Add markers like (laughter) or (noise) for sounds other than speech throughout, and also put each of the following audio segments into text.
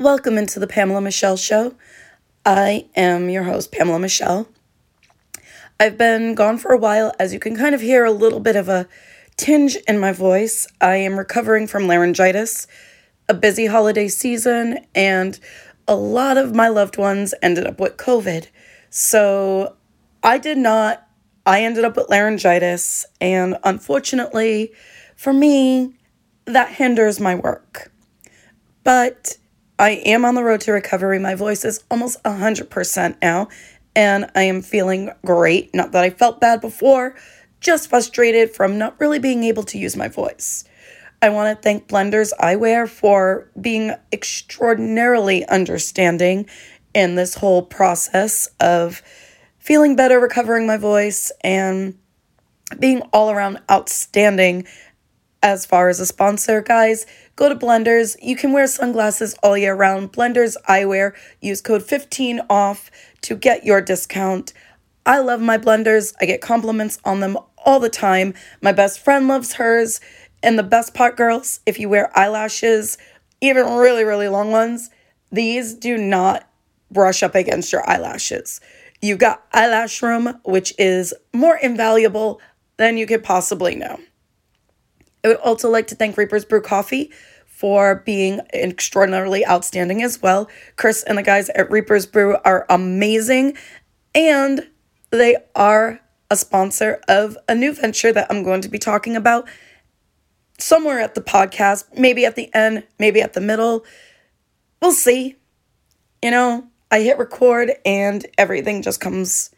Welcome into the Pamela Michelle Show. I am your host, Pamela Michelle. I've been gone for a while, as you can kind of hear a little bit of a tinge in my voice. I am recovering from laryngitis, a busy holiday season, and a lot of my loved ones ended up with COVID. So I did not. I ended up with laryngitis, and unfortunately for me, that hinders my work. But I am on the road to recovery. My voice is almost 100% now, and I am feeling great. Not that I felt bad before, just frustrated from not really being able to use my voice. I want to thank Blenders Eyewear for being extraordinarily understanding in this whole process of feeling better, recovering my voice, and being all around outstanding as far as a sponsor, guys, go to Blenders. You can wear sunglasses all year round. Blenders Eyewear. Use code 15 off to get your discount. I love my blenders. I get compliments on them all the time. My best friend loves hers. And the best part, girls, if you wear eyelashes, even really, really long ones, these do not brush up against your eyelashes. You've got eyelash room, which is more invaluable than you could possibly know. I would also like to thank Reaper's Brew Coffee for being extraordinarily outstanding as well. Chris and the guys at Reaper's Brew are amazing, and they are a sponsor of a new venture that I'm going to be talking about somewhere at the podcast, maybe at the end, maybe at the middle. We'll see. You know, I hit record and everything just comes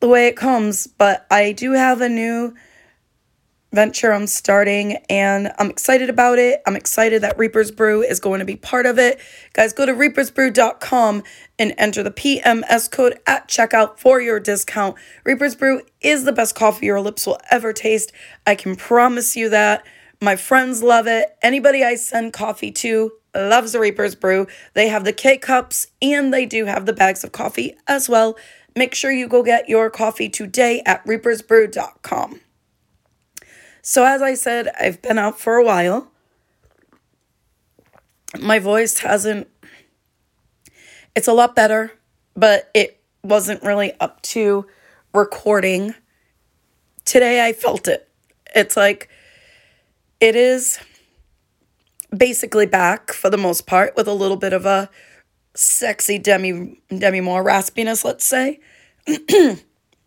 the way it comes, but I do have a new venture I'm starting and I'm excited about it. I'm excited that Reaper's Brew is going to be part of it. Guys, go to reapersbrew.com and enter the PMS code at checkout for your discount. Reaper's Brew is the best coffee your lips will ever taste. I can promise you that. My friends love it. Anybody I send coffee to loves the Reaper's Brew. They have the K cups and they do have the bags of coffee as well. Make sure you go get your coffee today at reapersbrew.com. So, as I said, I've been out for a while. My voice hasn't, it's a lot better, but it wasn't really up to recording. Today I felt it. It's like, it is basically back for the most part with a little bit of a sexy Demi Demi Moore raspiness, let's say. (clears throat)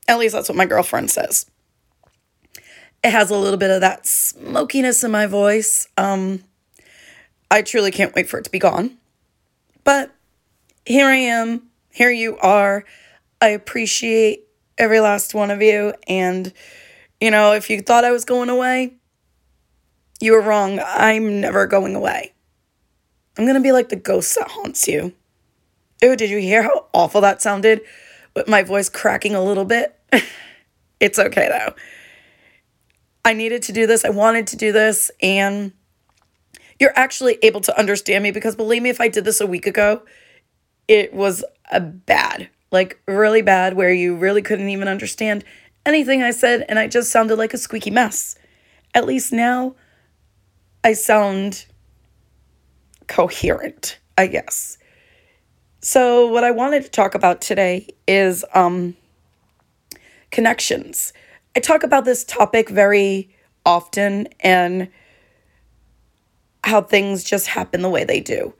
At least that's what my girlfriend says. It has a little bit of that smokiness in my voice. Um, I truly can't wait for it to be gone. But here I am. Here you are. I appreciate every last one of you. And, you know, if you thought I was going away, you were wrong. I'm never going away. I'm going to be like the ghost that haunts you. Oh, did you hear how awful that sounded? With my voice cracking a little bit? (laughs) it's okay though. I needed to do this. I wanted to do this. And you're actually able to understand me because believe me, if I did this a week ago, it was a bad, like really bad, where you really couldn't even understand anything I said. And I just sounded like a squeaky mess. At least now I sound coherent, I guess. So, what I wanted to talk about today is um, connections. I talk about this topic very often and how things just happen the way they do.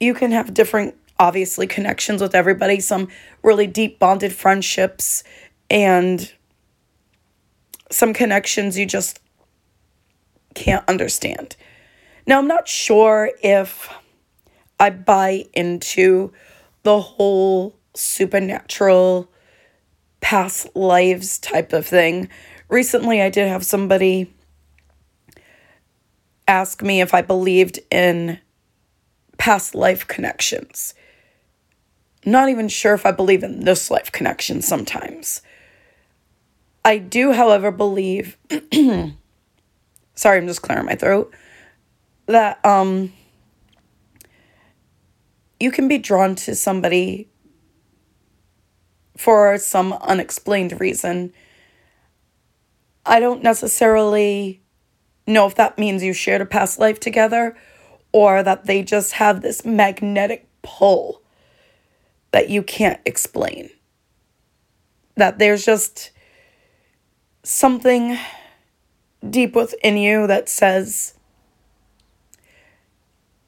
You can have different, obviously, connections with everybody, some really deep bonded friendships, and some connections you just can't understand. Now, I'm not sure if I buy into the whole supernatural past lives type of thing. Recently, I did have somebody ask me if I believed in past life connections. Not even sure if I believe in this life connection sometimes. I do, however, believe (clears throat) sorry, I'm just clearing my throat. That um you can be drawn to somebody for some unexplained reason. I don't necessarily know if that means you shared a past life together or that they just have this magnetic pull that you can't explain. That there's just something deep within you that says,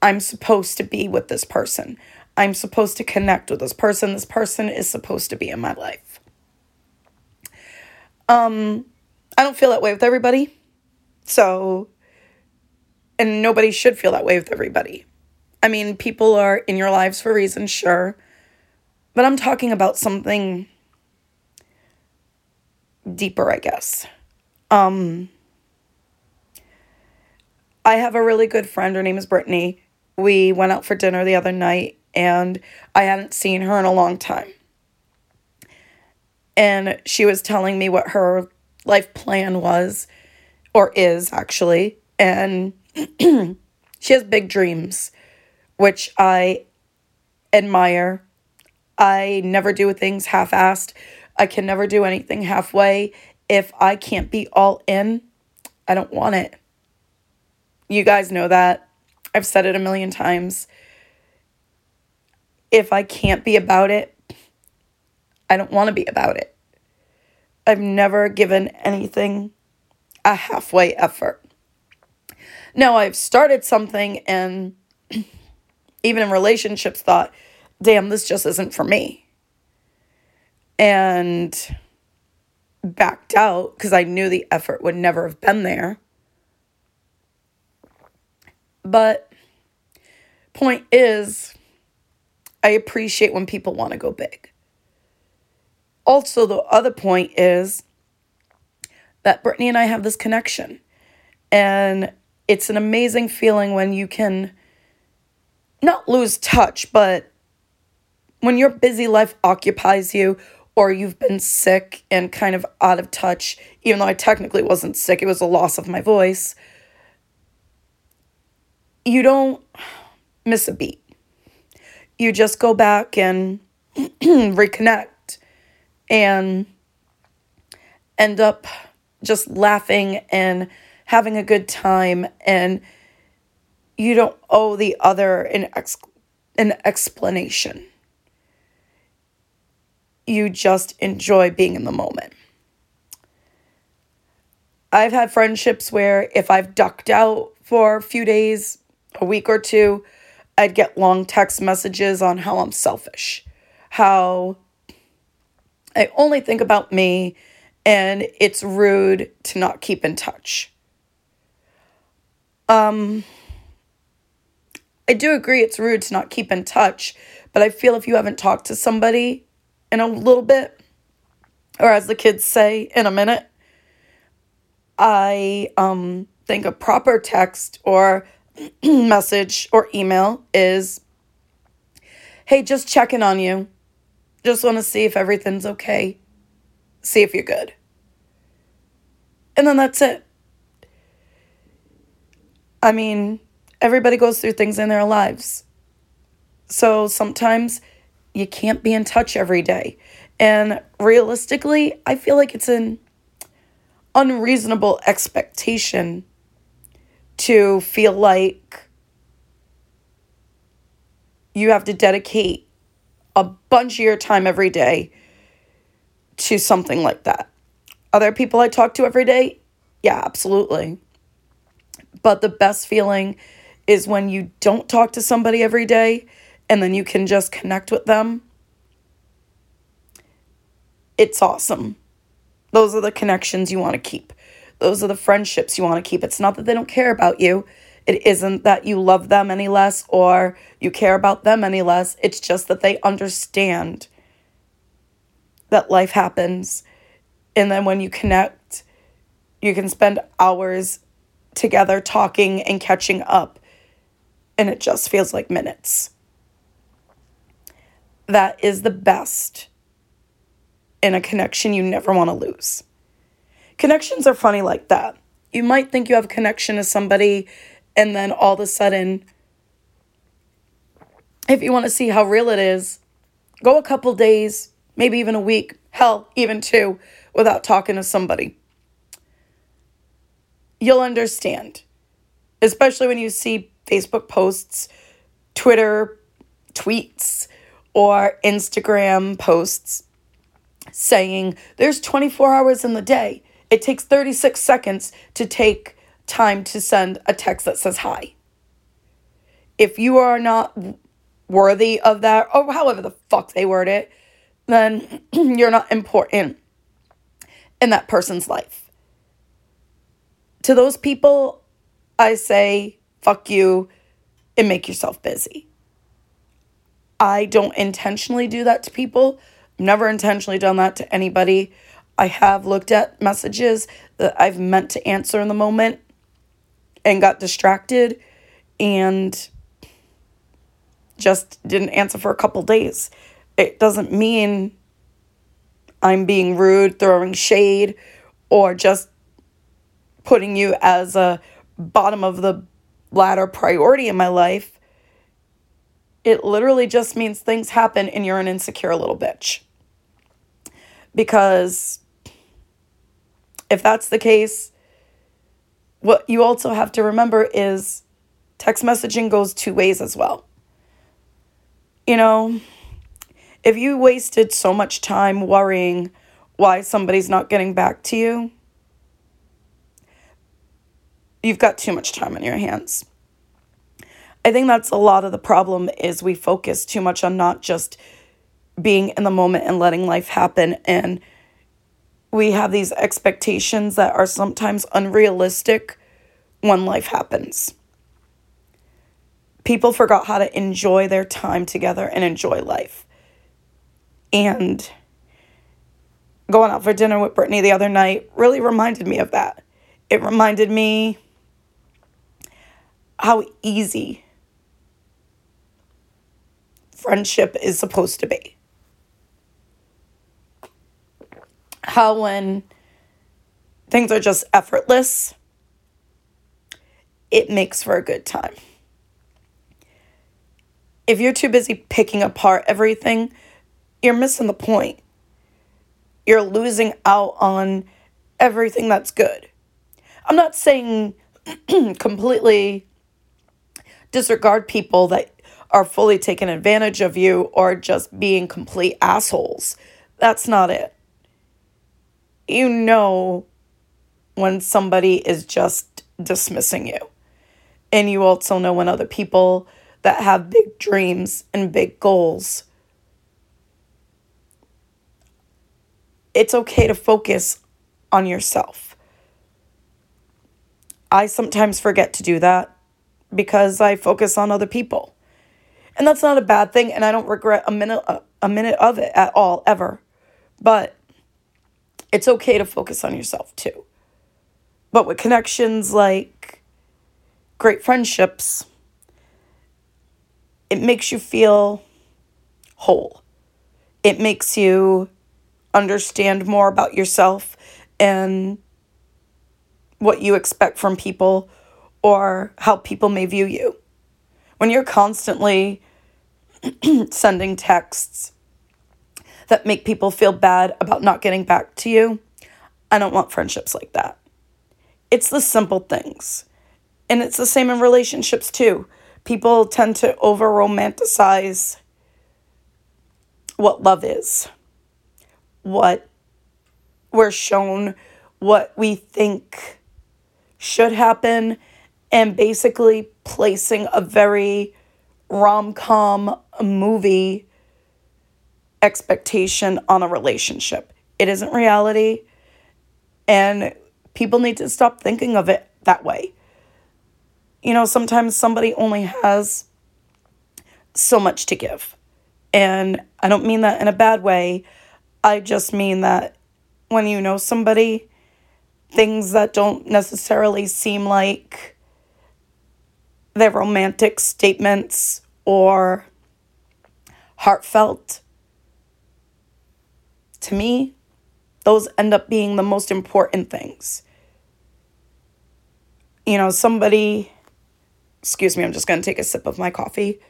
I'm supposed to be with this person. I'm supposed to connect with this person. This person is supposed to be in my life. Um, I don't feel that way with everybody. So, and nobody should feel that way with everybody. I mean, people are in your lives for reasons, sure. But I'm talking about something deeper, I guess. Um, I have a really good friend. Her name is Brittany. We went out for dinner the other night, and I hadn't seen her in a long time. And she was telling me what her life plan was, or is actually. And (clears throat) she has big dreams, which I admire. I never do things half assed. I can never do anything halfway. If I can't be all in, I don't want it. You guys know that. I've said it a million times. If I can't be about it, I don't want to be about it. I've never given anything a halfway effort. Now, I've started something and (clears throat) even in relationships thought, damn, this just isn't for me. And backed out because I knew the effort would never have been there. But point is, I appreciate when people want to go big. Also, the other point is that Brittany and I have this connection. And it's an amazing feeling when you can not lose touch, but when your busy life occupies you or you've been sick and kind of out of touch, even though I technically wasn't sick, it was a loss of my voice, you don't miss a beat. You just go back and (clears throat) reconnect and end up just laughing and having a good time and you don't owe the other an ex- an explanation you just enjoy being in the moment. I've had friendships where if I've ducked out for a few days, a week or two, I'd get long text messages on how I'm selfish, how I only think about me and it's rude to not keep in touch. Um I do agree it's rude to not keep in touch, but I feel if you haven't talked to somebody in a little bit, or as the kids say, in a minute. I um, think a proper text or (clears throat) message or email is hey, just checking on you. Just want to see if everything's okay. See if you're good. And then that's it. I mean, everybody goes through things in their lives. So sometimes you can't be in touch every day. And realistically, I feel like it's an unreasonable expectation to feel like you have to dedicate a bunch of your time every day to something like that. Other people I talk to every day, yeah, absolutely. But the best feeling is when you don't talk to somebody every day and then you can just connect with them. It's awesome. Those are the connections you want to keep. Those are the friendships you want to keep. It's not that they don't care about you. It isn't that you love them any less or you care about them any less. It's just that they understand that life happens. And then when you connect, you can spend hours together talking and catching up. And it just feels like minutes that is the best in a connection you never want to lose. Connections are funny like that. You might think you have a connection to somebody, and then all of a sudden, if you want to see how real it is, go a couple days, maybe even a week, hell, even two, without talking to somebody. You'll understand, especially when you see Facebook posts, Twitter tweets, or Instagram posts saying there's 24 hours in the day. It takes 36 seconds to take time to send a text that says hi. If you are not worthy of that, or however the fuck they word it, then (clears throat) you're not important in that person's life. To those people, I say, fuck you and make yourself busy. I don't intentionally do that to people. I've never intentionally done that to anybody. I have looked at messages that I've meant to answer in the moment and got distracted and just didn't answer for a couple days. It doesn't mean I'm being rude, throwing shade, or just putting you as a bottom of the ladder priority in my life. It literally just means things happen and you're an insecure little bitch. Because if that's the case, what you also have to remember is text messaging goes two ways as well. You know, if you wasted so much time worrying why somebody's not getting back to you, you've got too much time on your hands. I think that's a lot of the problem is we focus too much on not just being in the moment and letting life happen and we have these expectations that are sometimes unrealistic when life happens. People forgot how to enjoy their time together and enjoy life. And going out for dinner with Brittany the other night really reminded me of that. It reminded me how easy friendship is supposed to be. How when things are just effortless, it makes for a good time. If you're too busy picking apart everything, you're missing the point. You're losing out on everything that's good. I'm not saying (clears throat) completely disregard people that are fully taking advantage of you or just being complete assholes. That's not it. You know when somebody is just dismissing you. And you also know when other people that have big dreams and big goals. It's okay to focus on yourself. I sometimes forget to do that because I focus on other people. And that's not a bad thing and I don't regret a minute a minute of it at all ever. But it's okay to focus on yourself too. But with connections like great friendships, it makes you feel whole. It makes you understand more about yourself and what you expect from people or how people may view you. When you're constantly (clears throat) sending texts that make people feel bad about not getting back to you, I don't want friendships like that. It's the simple things. And it's the same in relationships too. People tend to over romanticize what love is, what we're shown, what we think should happen, and basically placing a very rom com movie expectation on a relationship. It isn't reality, and people need to stop thinking of it that way. You know, sometimes somebody only has so much to give. And I don't mean that in a bad way. I just mean that when you know somebody, things that don't necessarily seem like they're romantic statements or heartfelt, to me, those end up being the most important things. You know, somebody, excuse me, I'm just going to take a sip of my coffee.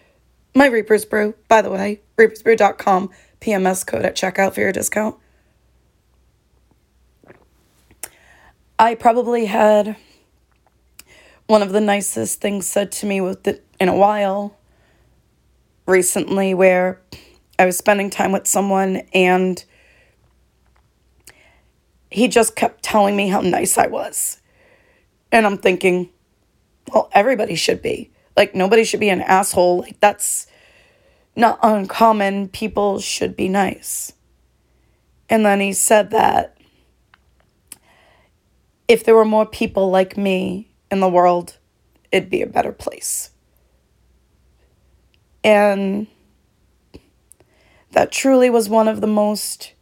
My Reaper's Brew, by the way, reapersbrew.com, PMS code at checkout for your discount. I probably had one of the nicest things said to me with the, in a while recently where I was spending time with someone and he just kept telling me how nice I was. And I'm thinking, well, everybody should be. Like, nobody should be an asshole. Like, that's not uncommon. People should be nice. And then he said that if there were more people like me in the world, it'd be a better place. And that truly was one of the most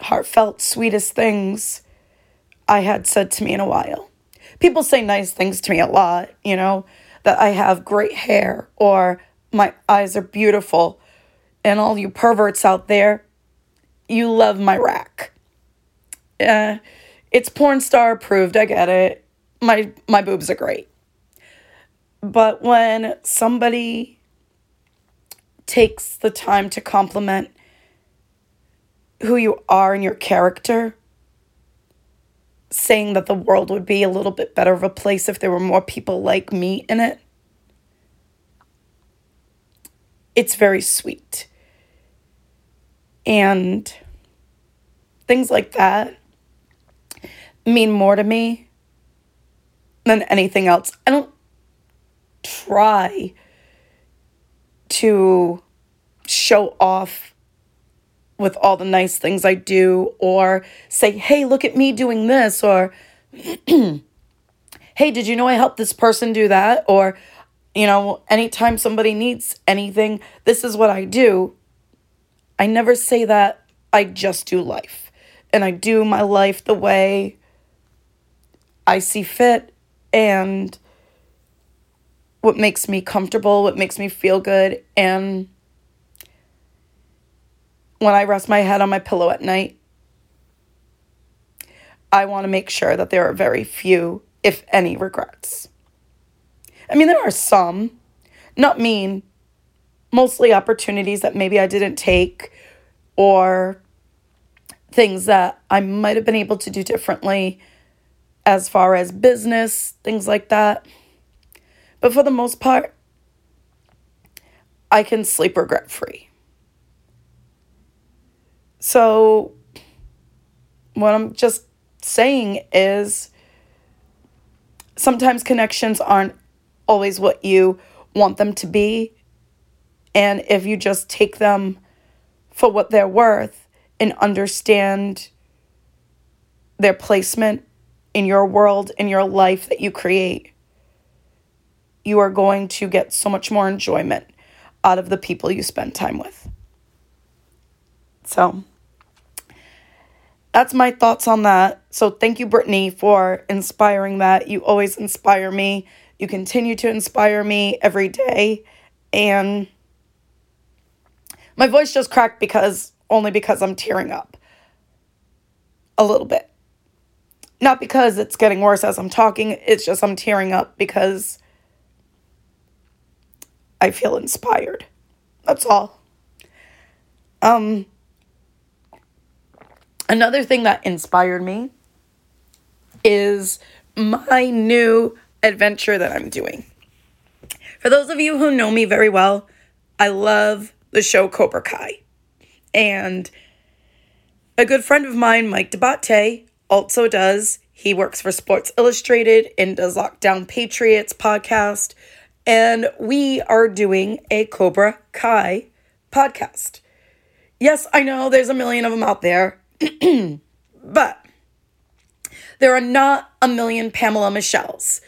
heartfelt, sweetest things I had said to me in a while. People say nice things to me a lot, you know, that I have great hair or my eyes are beautiful. And all you perverts out there, you love my rack. Uh, it's porn star approved, I get it. My my boobs are great. But when somebody takes the time to compliment who you are and your character, saying that the world would be a little bit better of a place if there were more people like me in it. It's very sweet. And things like that mean more to me than anything else. I don't try to show off with all the nice things I do, or say, hey, look at me doing this, or (clears throat) hey, did you know I helped this person do that? Or, you know, anytime somebody needs anything, this is what I do. I never say that. I just do life. And I do my life the way I see fit and what makes me comfortable, what makes me feel good. And when I rest my head on my pillow at night, I want to make sure that there are very few, if any, regrets. I mean, there are some, not mean, mostly opportunities that maybe I didn't take or things that I might have been able to do differently as far as business, things like that. But for the most part, I can sleep regret free. So, what I'm just saying is sometimes connections aren't always what you want them to be. And if you just take them for what they're worth and understand their placement in your world, in your life that you create, you are going to get so much more enjoyment out of the people you spend time with. So that's my thoughts on that. So thank you, Brittany, for inspiring that. You always inspire me. You continue to inspire me every day. And my voice just cracked because only because I'm tearing up a little bit. Not because it's getting worse as I'm talking, it's just I'm tearing up because I feel inspired. That's all. Um Another thing that inspired me is my new adventure that I'm doing. For those of you who know me very well, I love the show Cobra Kai. And a good friend of mine, Mike D'Abate, also does. He works for Sports Illustrated and does Lockdown Patriots podcast. And we are doing a Cobra Kai podcast. Yes, I know there's a million of them out there. (clears throat) but there are not a million Pamela Michelles.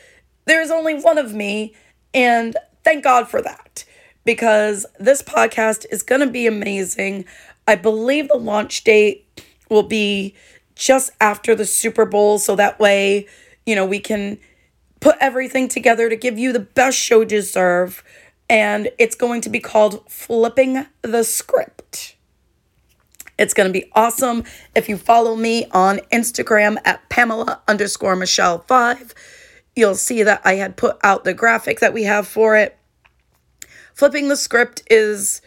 There's only one of me, and thank God for that because this podcast is going to be amazing. I believe the launch date will be just after the Super Bowl, so that way, you know, we can put everything together to give you the best show you deserve. And it's going to be called Flipping the Script. It's going to be awesome. If you follow me on Instagram at Pamela underscore Michelle 5, you'll see that I had put out the graphic that we have for it. Flipping the script is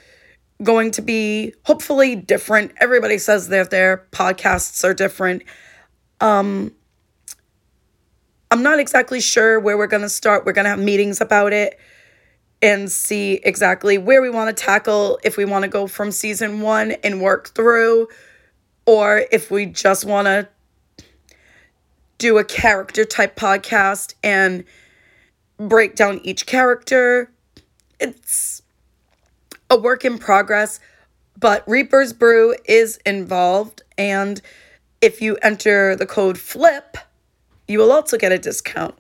going to be hopefully different. Everybody says that their podcasts are different. Um, I'm not exactly sure where we're going to start. We're going to have meetings about it and see exactly where we want to tackle, if we want to go from season one and work through, or if we just want to do a character type podcast and break down each character. It's a work in progress, but Reaper's Brew is involved. And if you enter the code FLIP, you will also get a discount.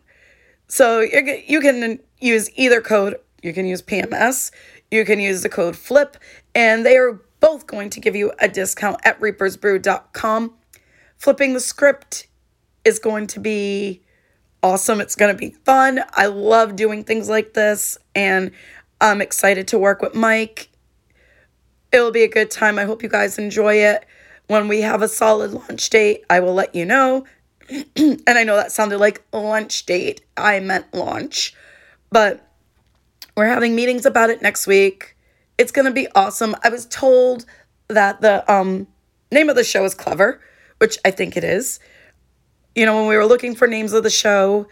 So you can use either code. You can use PMS, you can use the code FLIP, and they are both going to give you a discount at reapersbrew.com. Flipping the script is going to be awesome. It's going to be fun. I love doing things like this, and I'm excited to work with Mike. It'll be a good time. I hope you guys enjoy it. When we have a solid launch date, I will let you know. (clears throat) and I know that sounded like lunch date. I meant launch. But we're having meetings about it next week. It's going to be awesome. I was told that the um, name of the show is clever, which I think it is you know, when we were looking for names of the show,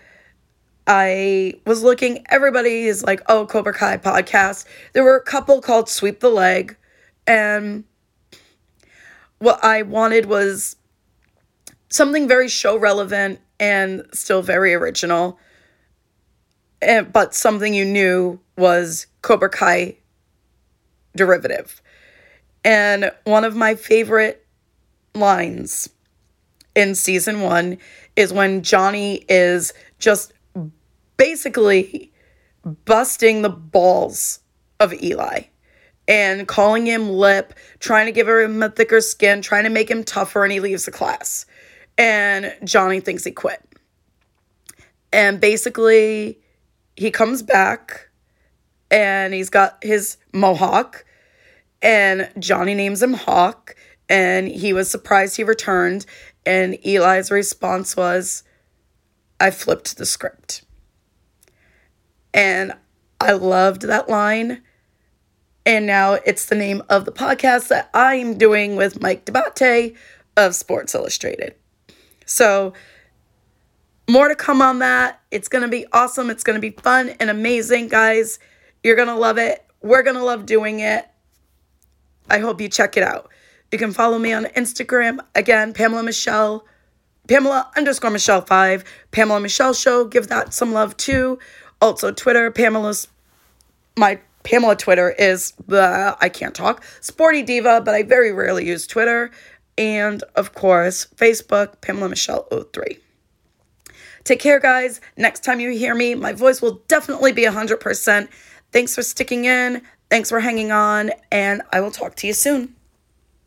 I was looking, everybody is like, oh, Cobra Kai podcast. There were a couple called Sweep the Leg. And what I wanted was something very show relevant and still very original. And, but something you knew was Cobra Kai derivative. And one of my favorite lines in season one is when Johnny is just basically busting the balls of Eli and calling him lip, trying to give him a thicker skin, trying to make him tougher, and he leaves the class. And Johnny thinks he quit. And basically, he comes back and he's got his mohawk, and Johnny names him Hawk. And he was surprised he returned. And Eli's response was, I flipped the script. And I loved that line. And now it's the name of the podcast that I'm doing with Mike D'Abate of Sports Illustrated. So, more to come on that. It's going to be awesome. It's going to be fun and amazing, guys. You're going to love it. We're going to love doing it. I hope you check it out. You can follow me on Instagram. Again, Pamela Michelle, Pamela underscore Michelle 5, Pamela Michelle Show. Give that some love too. Also, Twitter, Pamela's, my Pamela Twitter is, the I can't talk, Sporty Diva, but I very rarely use Twitter. And of course, Facebook, Pamela Michelle 03. Take care, guys. Next time you hear me, my voice will definitely be 100%. Thanks for sticking in. Thanks for hanging on. And I will talk to you soon.